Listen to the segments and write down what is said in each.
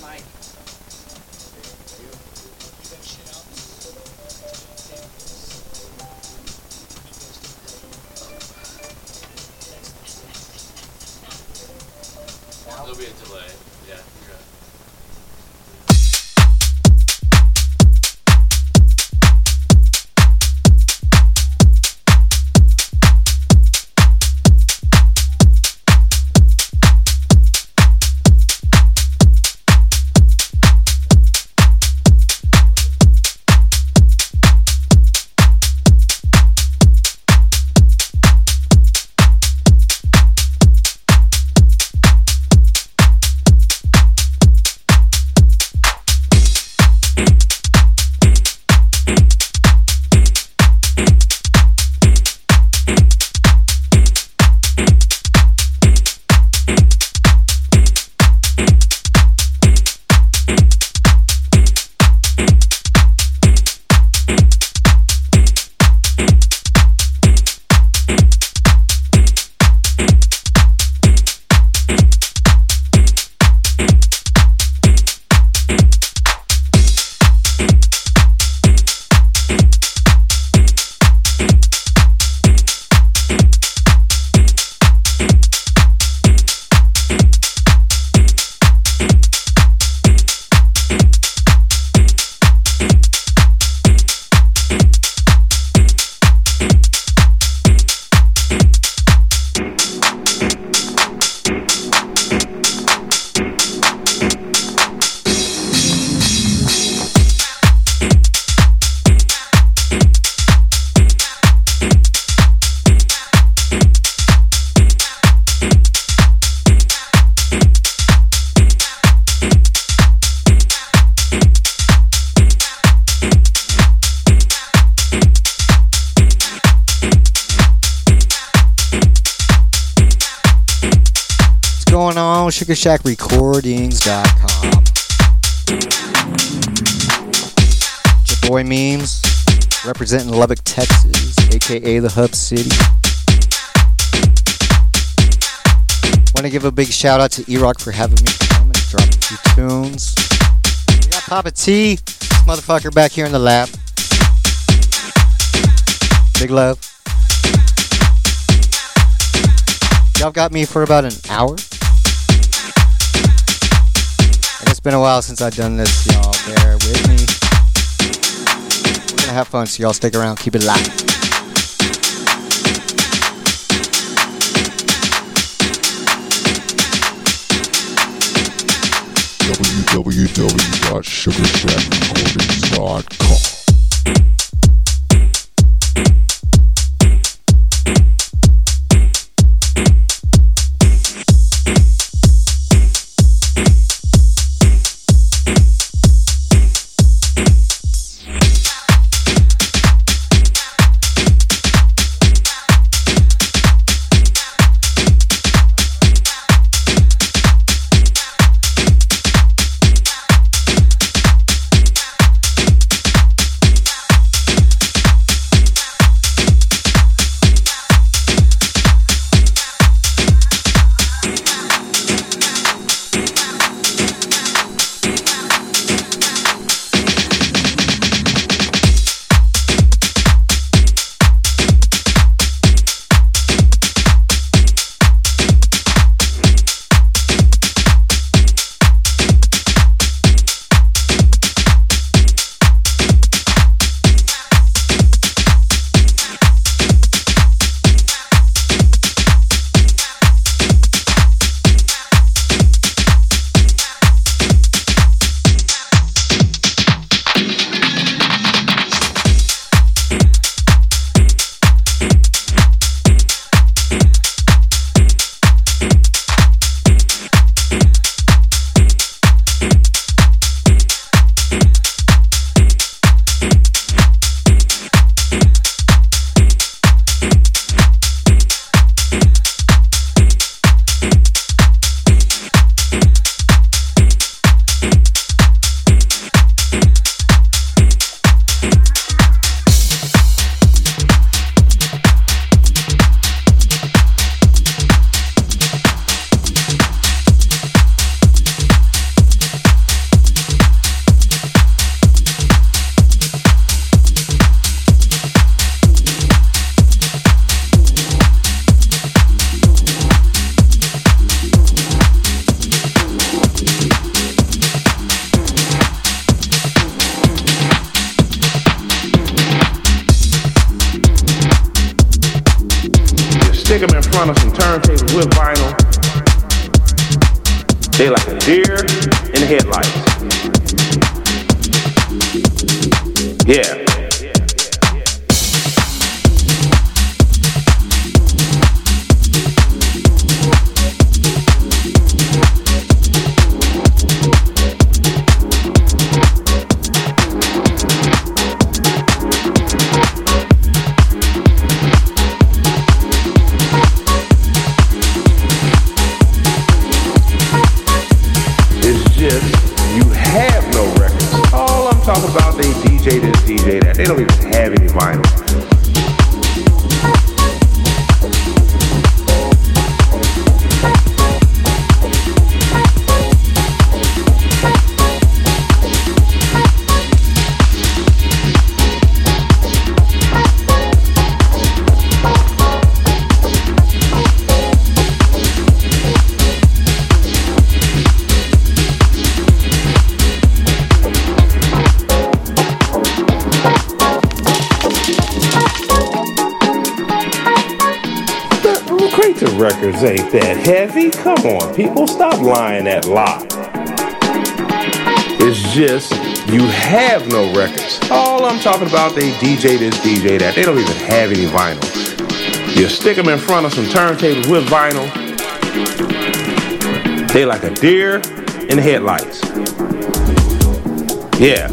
mic. SugarShackRecordings.com. It's your boy Memes, representing Lubbock, Texas, aka the Hub City. Want to give a big shout out to E-Rock for having me come and drop a few tunes. We got Papa T, this motherfucker back here in the lab. Big love. Y'all got me for about an hour. Been a while since I've done this, y'all. Bear with me. Gonna have fun, so y'all stick around. Keep it live. www.sugarshackrecordings.com. lying that lie. It's just you have no records. All I'm talking about, they DJ this, DJ that. They don't even have any vinyl. You stick them in front of some turntables with vinyl. They like a deer in headlights. Yeah,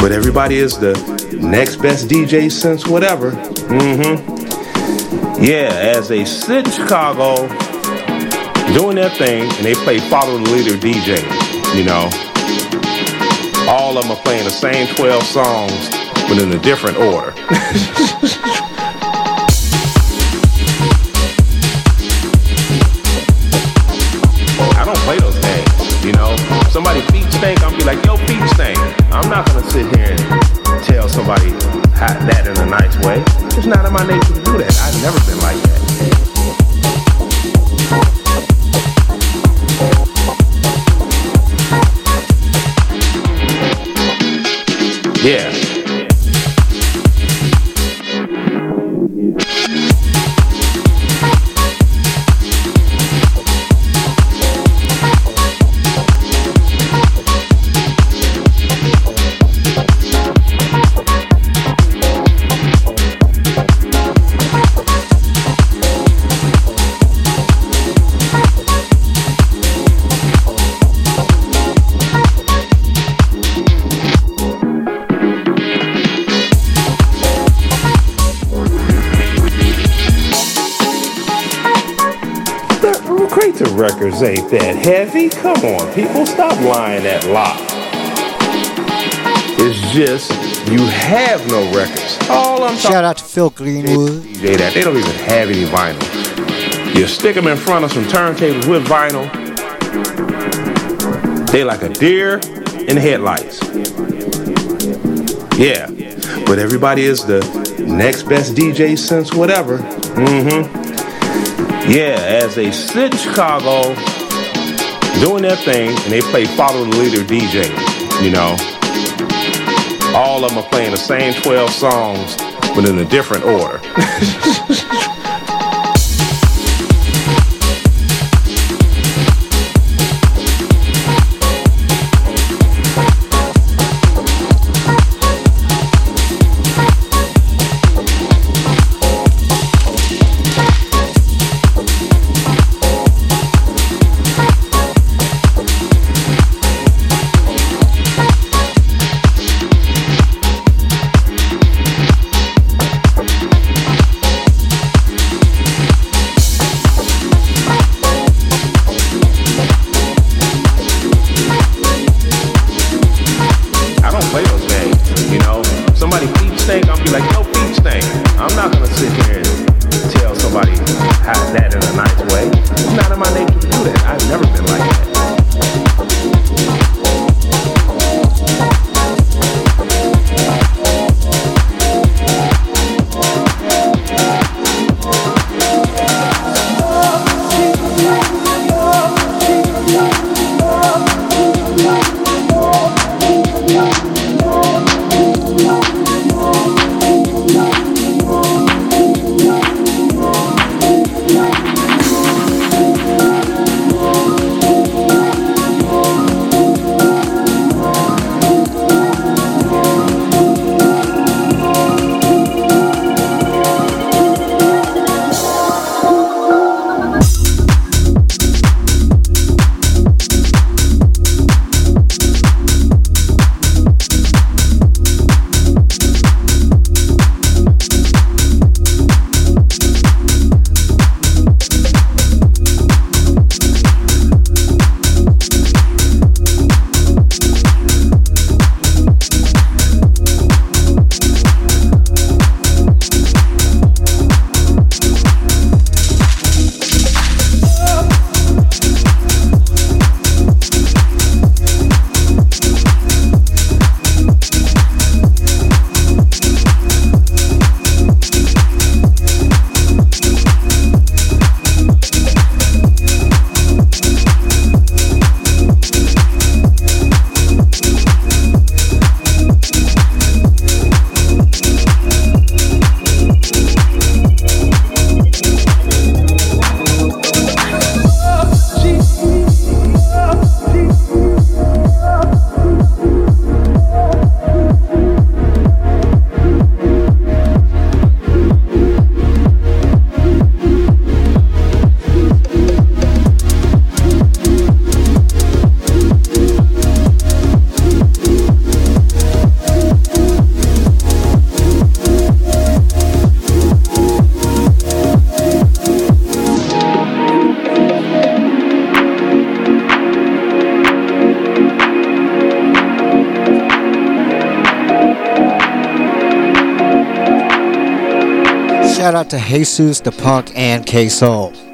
but everybody is the next best DJ since whatever. Mm-hmm. Yeah, as they sit Chicago doing their thing and they play Follow the Leader DJ, you know. All of them are playing the same 12 songs, but in a different order. I don't play those games, you know. If somebody feet stink, I'll be like, yo, feet stink. I'm not gonna sit here and tell somebody that in a nice way. It's not in my nature to do that. I've never been like that. Yeah. Records ain't that heavy. Come on, people, stop lying that lie. It's just you have no records. All I'm talking Shout out to Phil Greenwood. DJ that. They don't even have any vinyl. You stick them in front of some turntables with vinyl. They like a deer in the headlights. Yeah, but everybody is the next best DJ since whatever. Mm-hmm. Yeah, as they sit in Chicago doing their thing and they play Follow the Leader DJ, you know. All of them are playing the same 12 songs, but in a different order. out to Jesus, the Punk, and K Soul.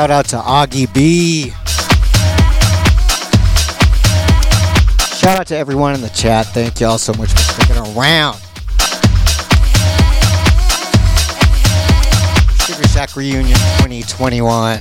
Shout out to Augie B. Shout out to everyone in the chat. Thank y'all so much for sticking around. Sugar Shack Reunion 2021.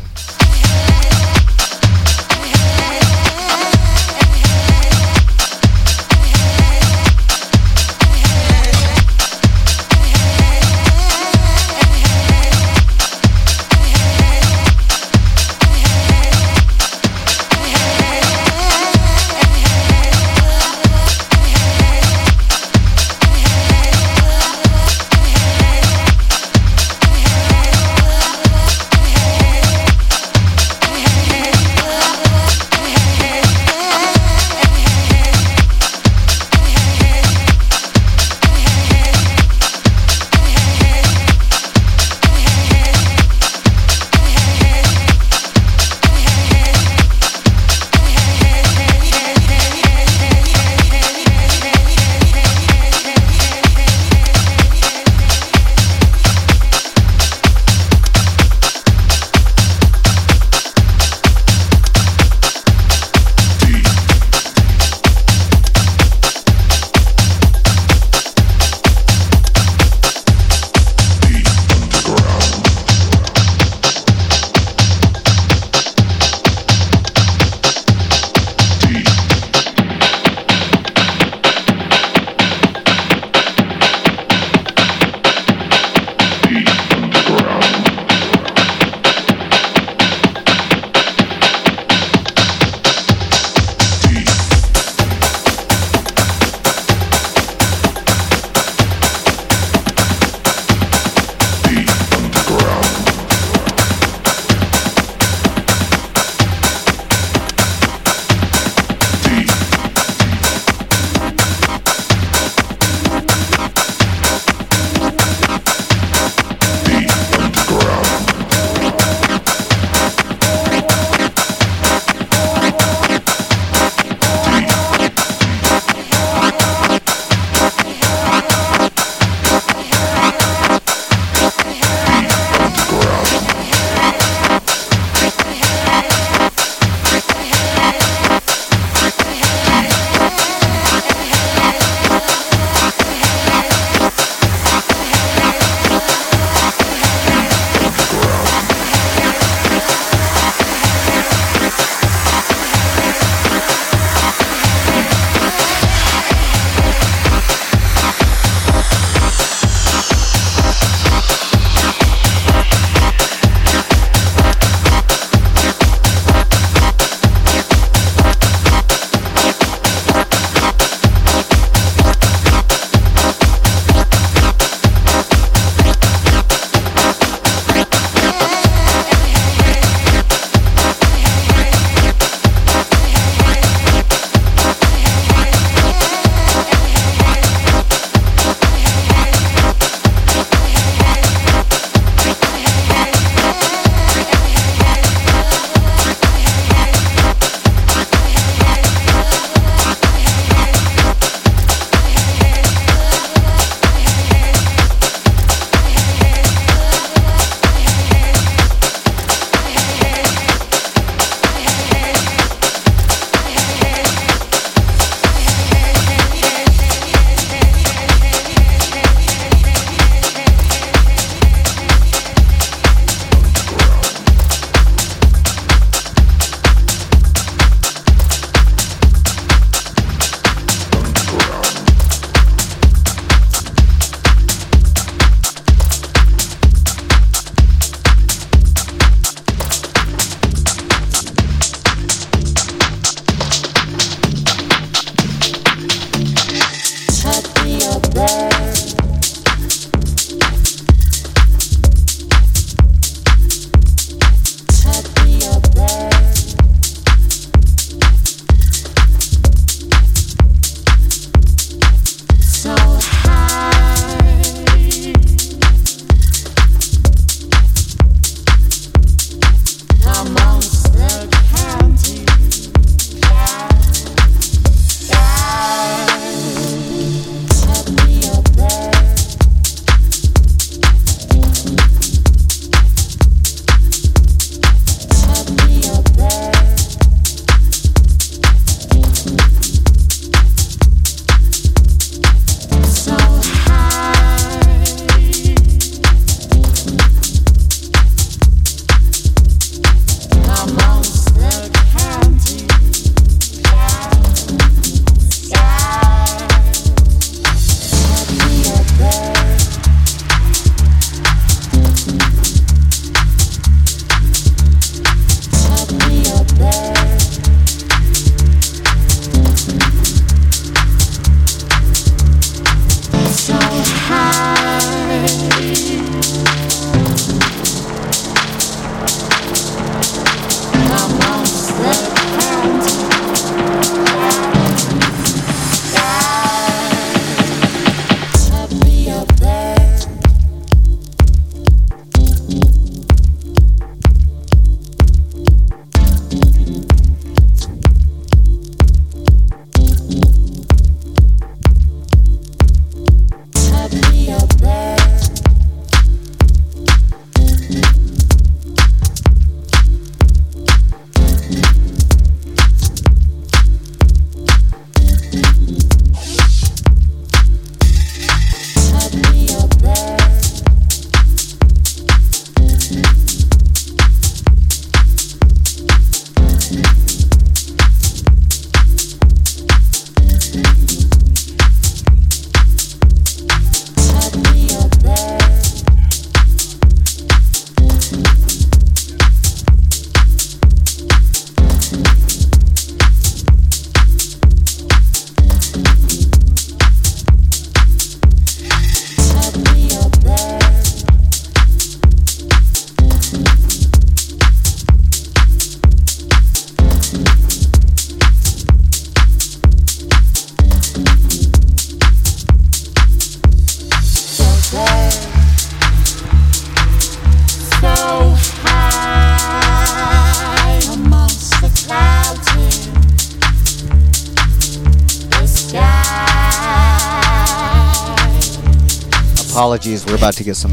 We're about to get some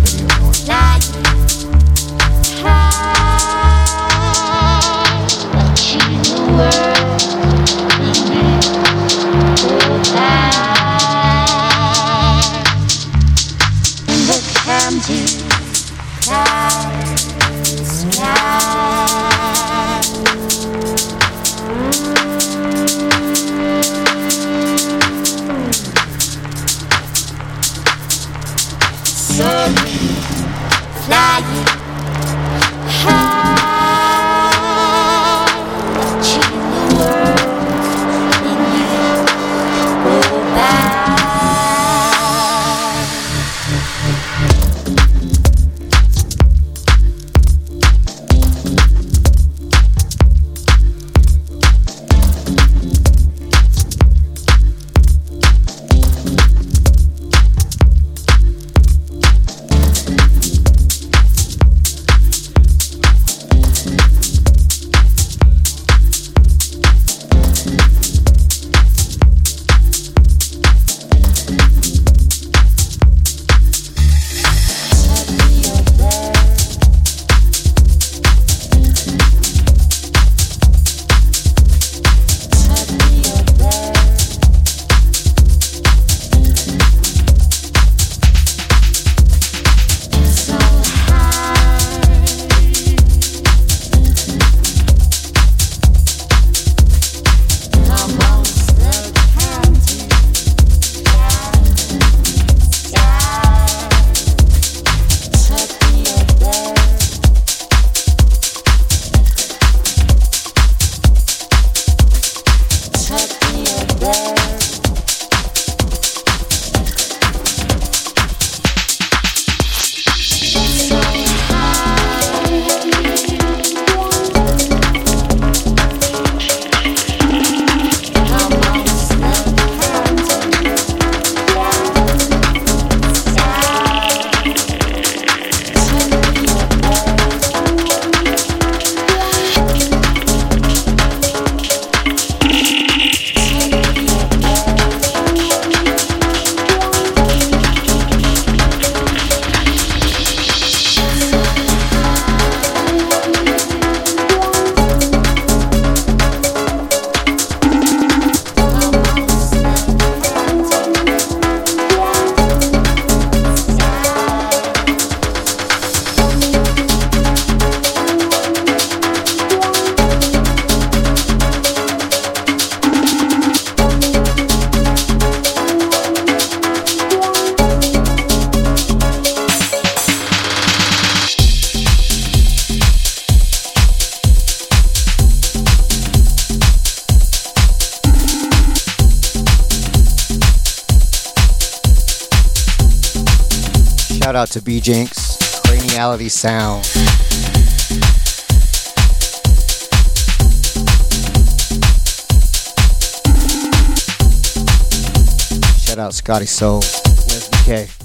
to B Jinx, Craniality Sound. Shout out Scotty Soul, Where's BK?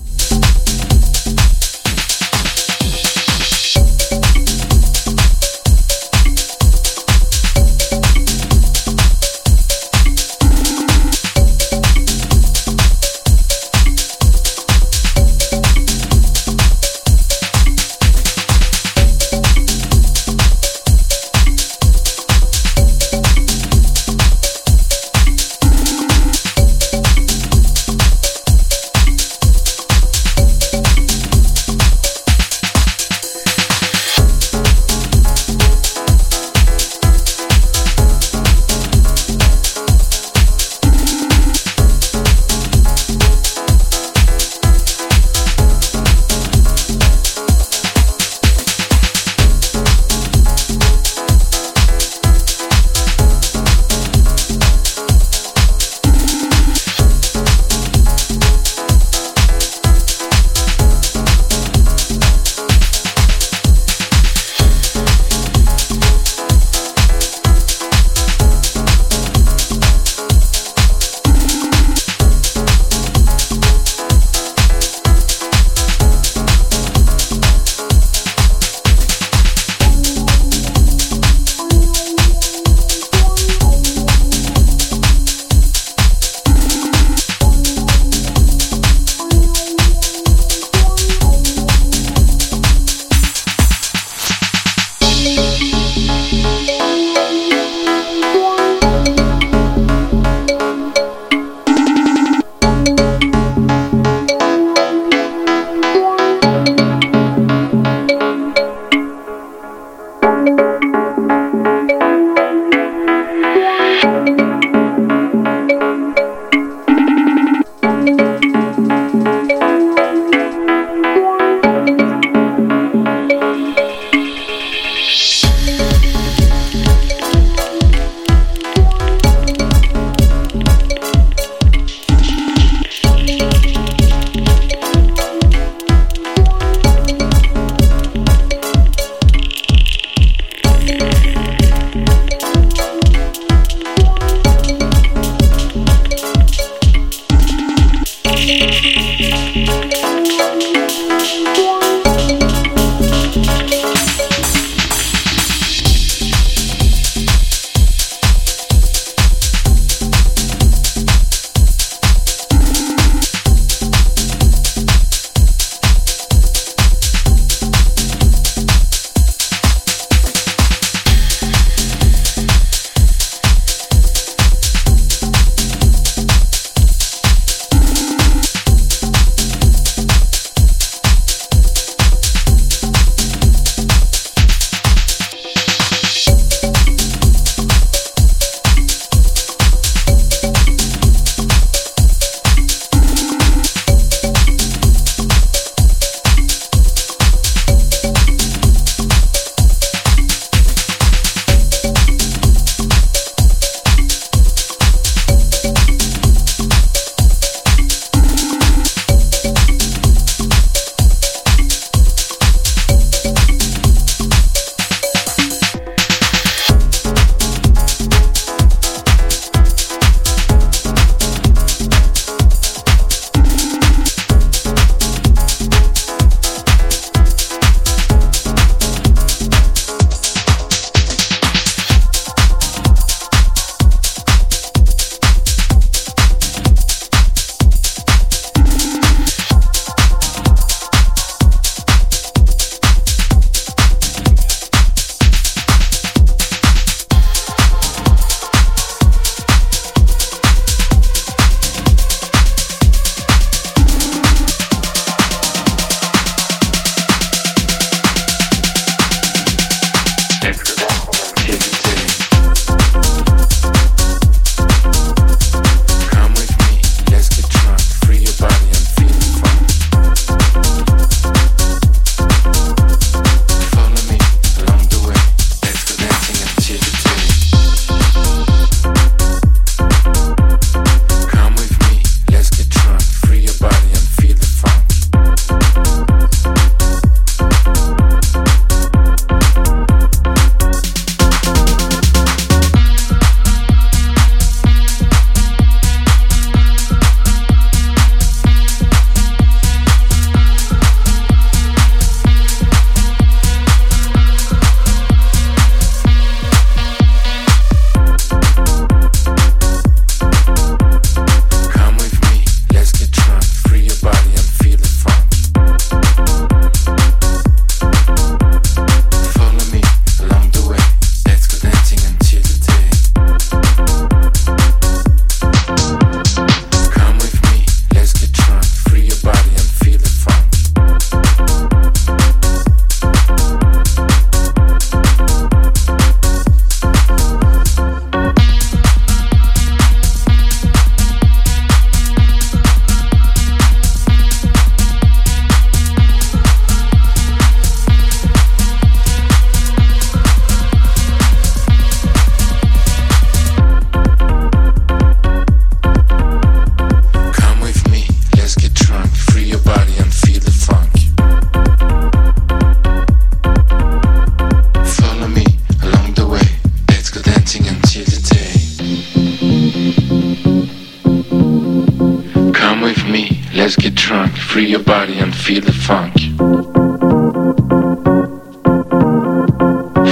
Trunk, free your body and feel the funk.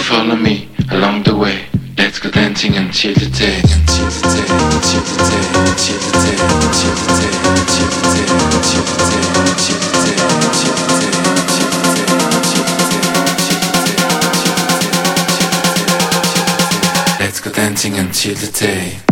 Follow me along the way. Let's go dancing until the day, until the day, until the day, until the day, until the day, until the day, until the day, until the day, until the day, until the day, Let's go dancing until the day.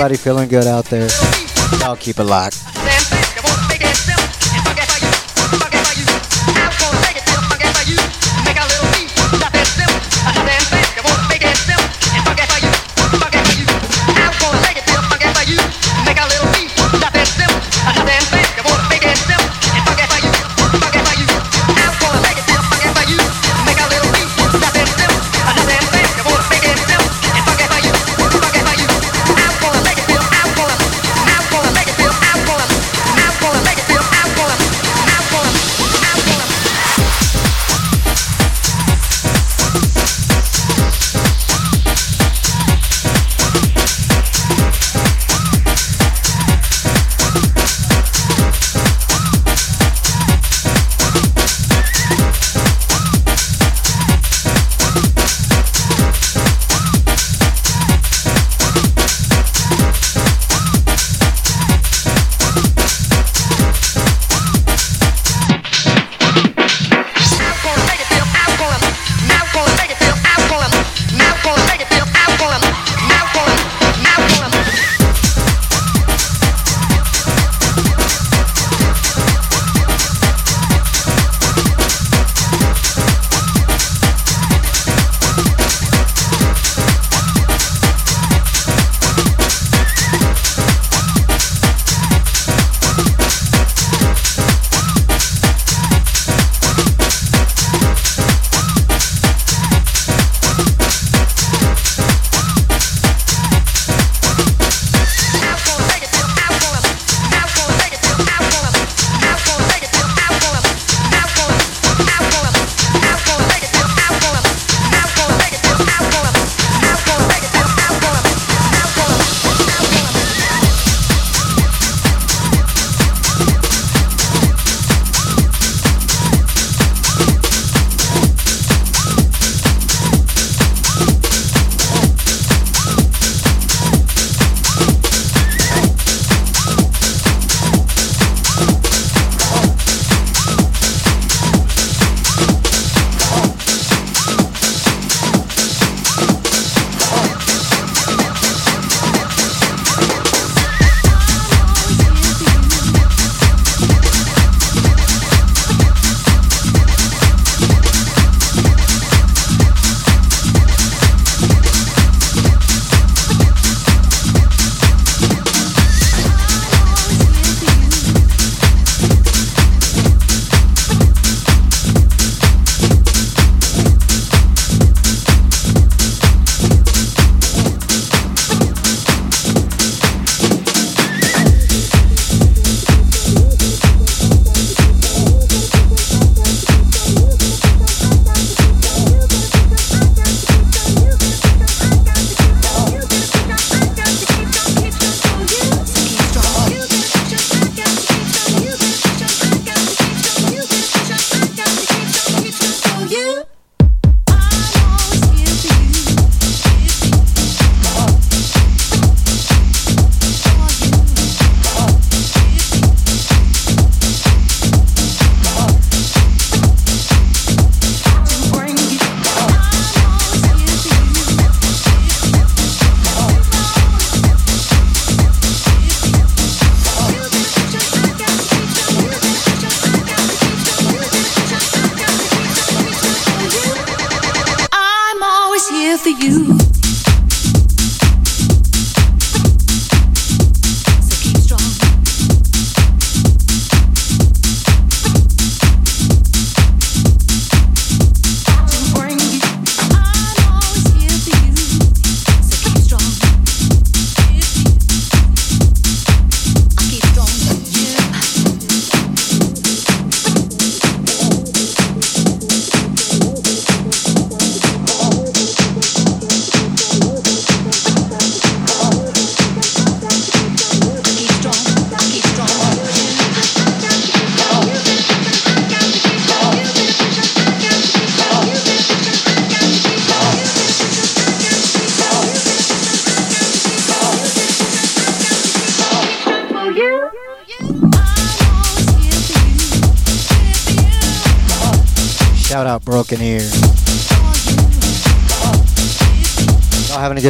Everybody feeling good out there. Y'all keep it locked.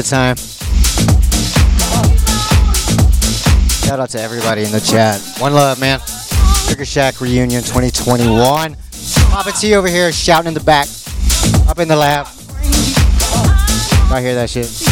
Good time? Shout out to everybody in the chat. One love, man. Trigger Shack reunion 2021. Papa T over here shouting in the back, up in the lab. I hear that shit.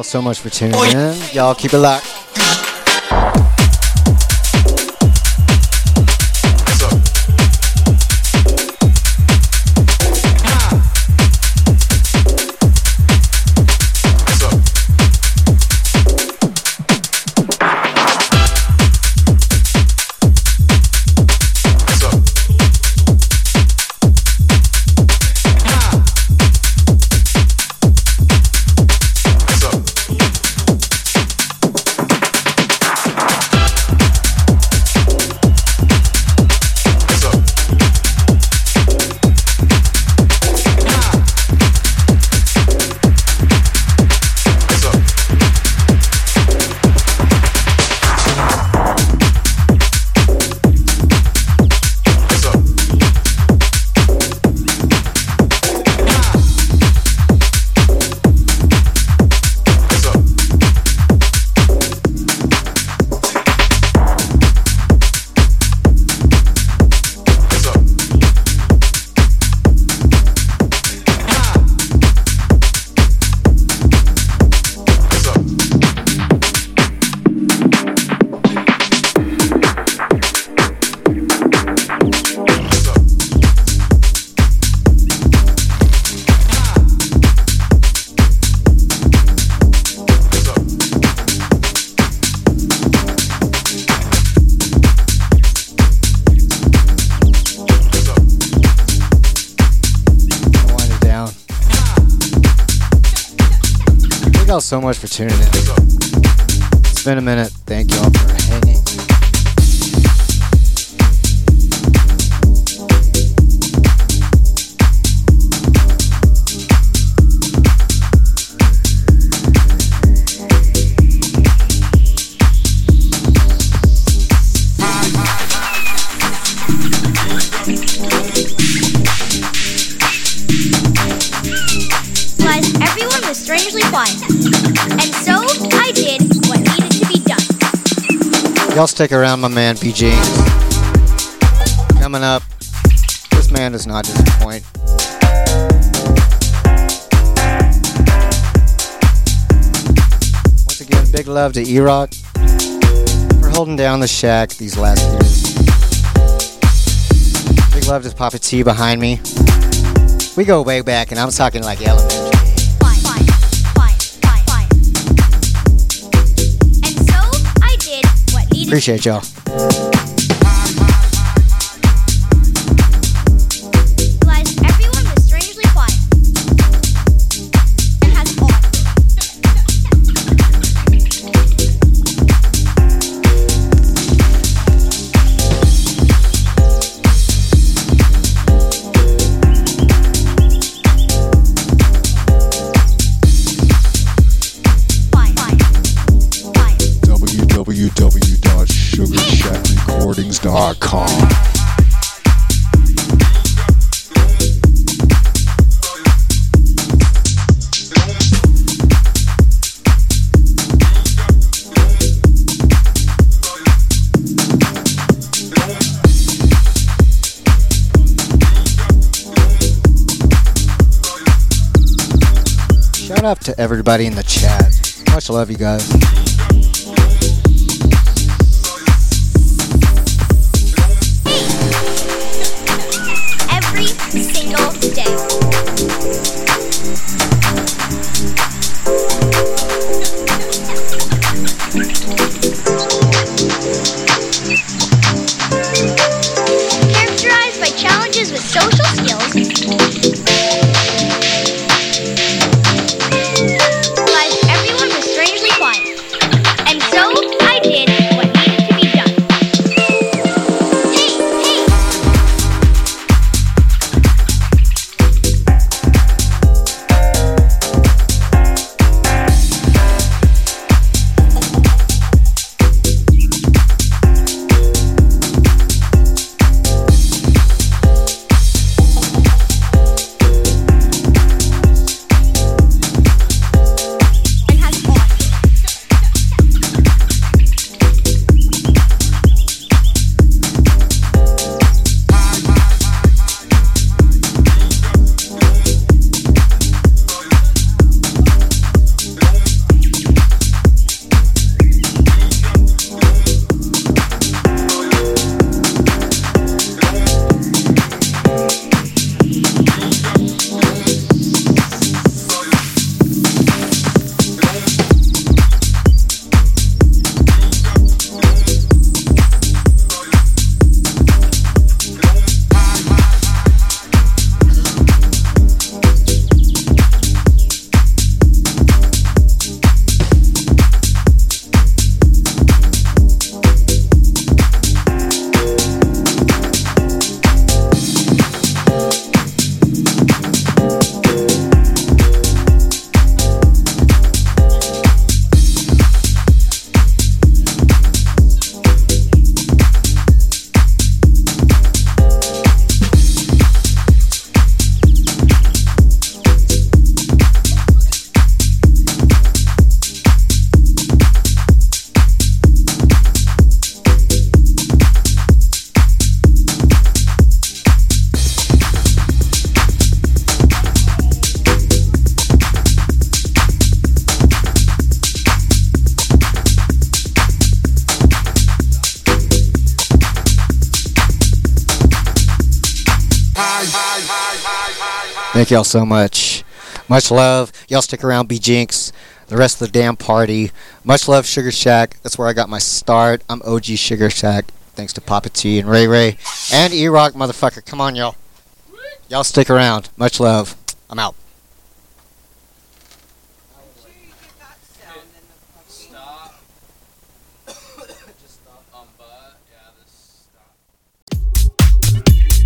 Y'all so much for tuning Oh, in. Y'all keep it locked. So much for tuning in. It's been a minute. Y'all stick around, my man BG. Coming up, this man does not disappoint. Once again, big love to E-Rock for holding down the shack these last years. Big love to Papa T behind me. We go way back, and I'm talking like elementary. Appreciate y'all. Everybody in the chat. Much love, you guys. Y'all so much. Much love. Y'all stick around, B Jinx. The rest of the damn party. Much love, Sugar Shack. That's where I got my start. I'm OG Sugar Shack. Thanks to Papa T and Ray Ray and E Rock, motherfucker. Come on, y'all. Y'all stick around. Much love. I'm out.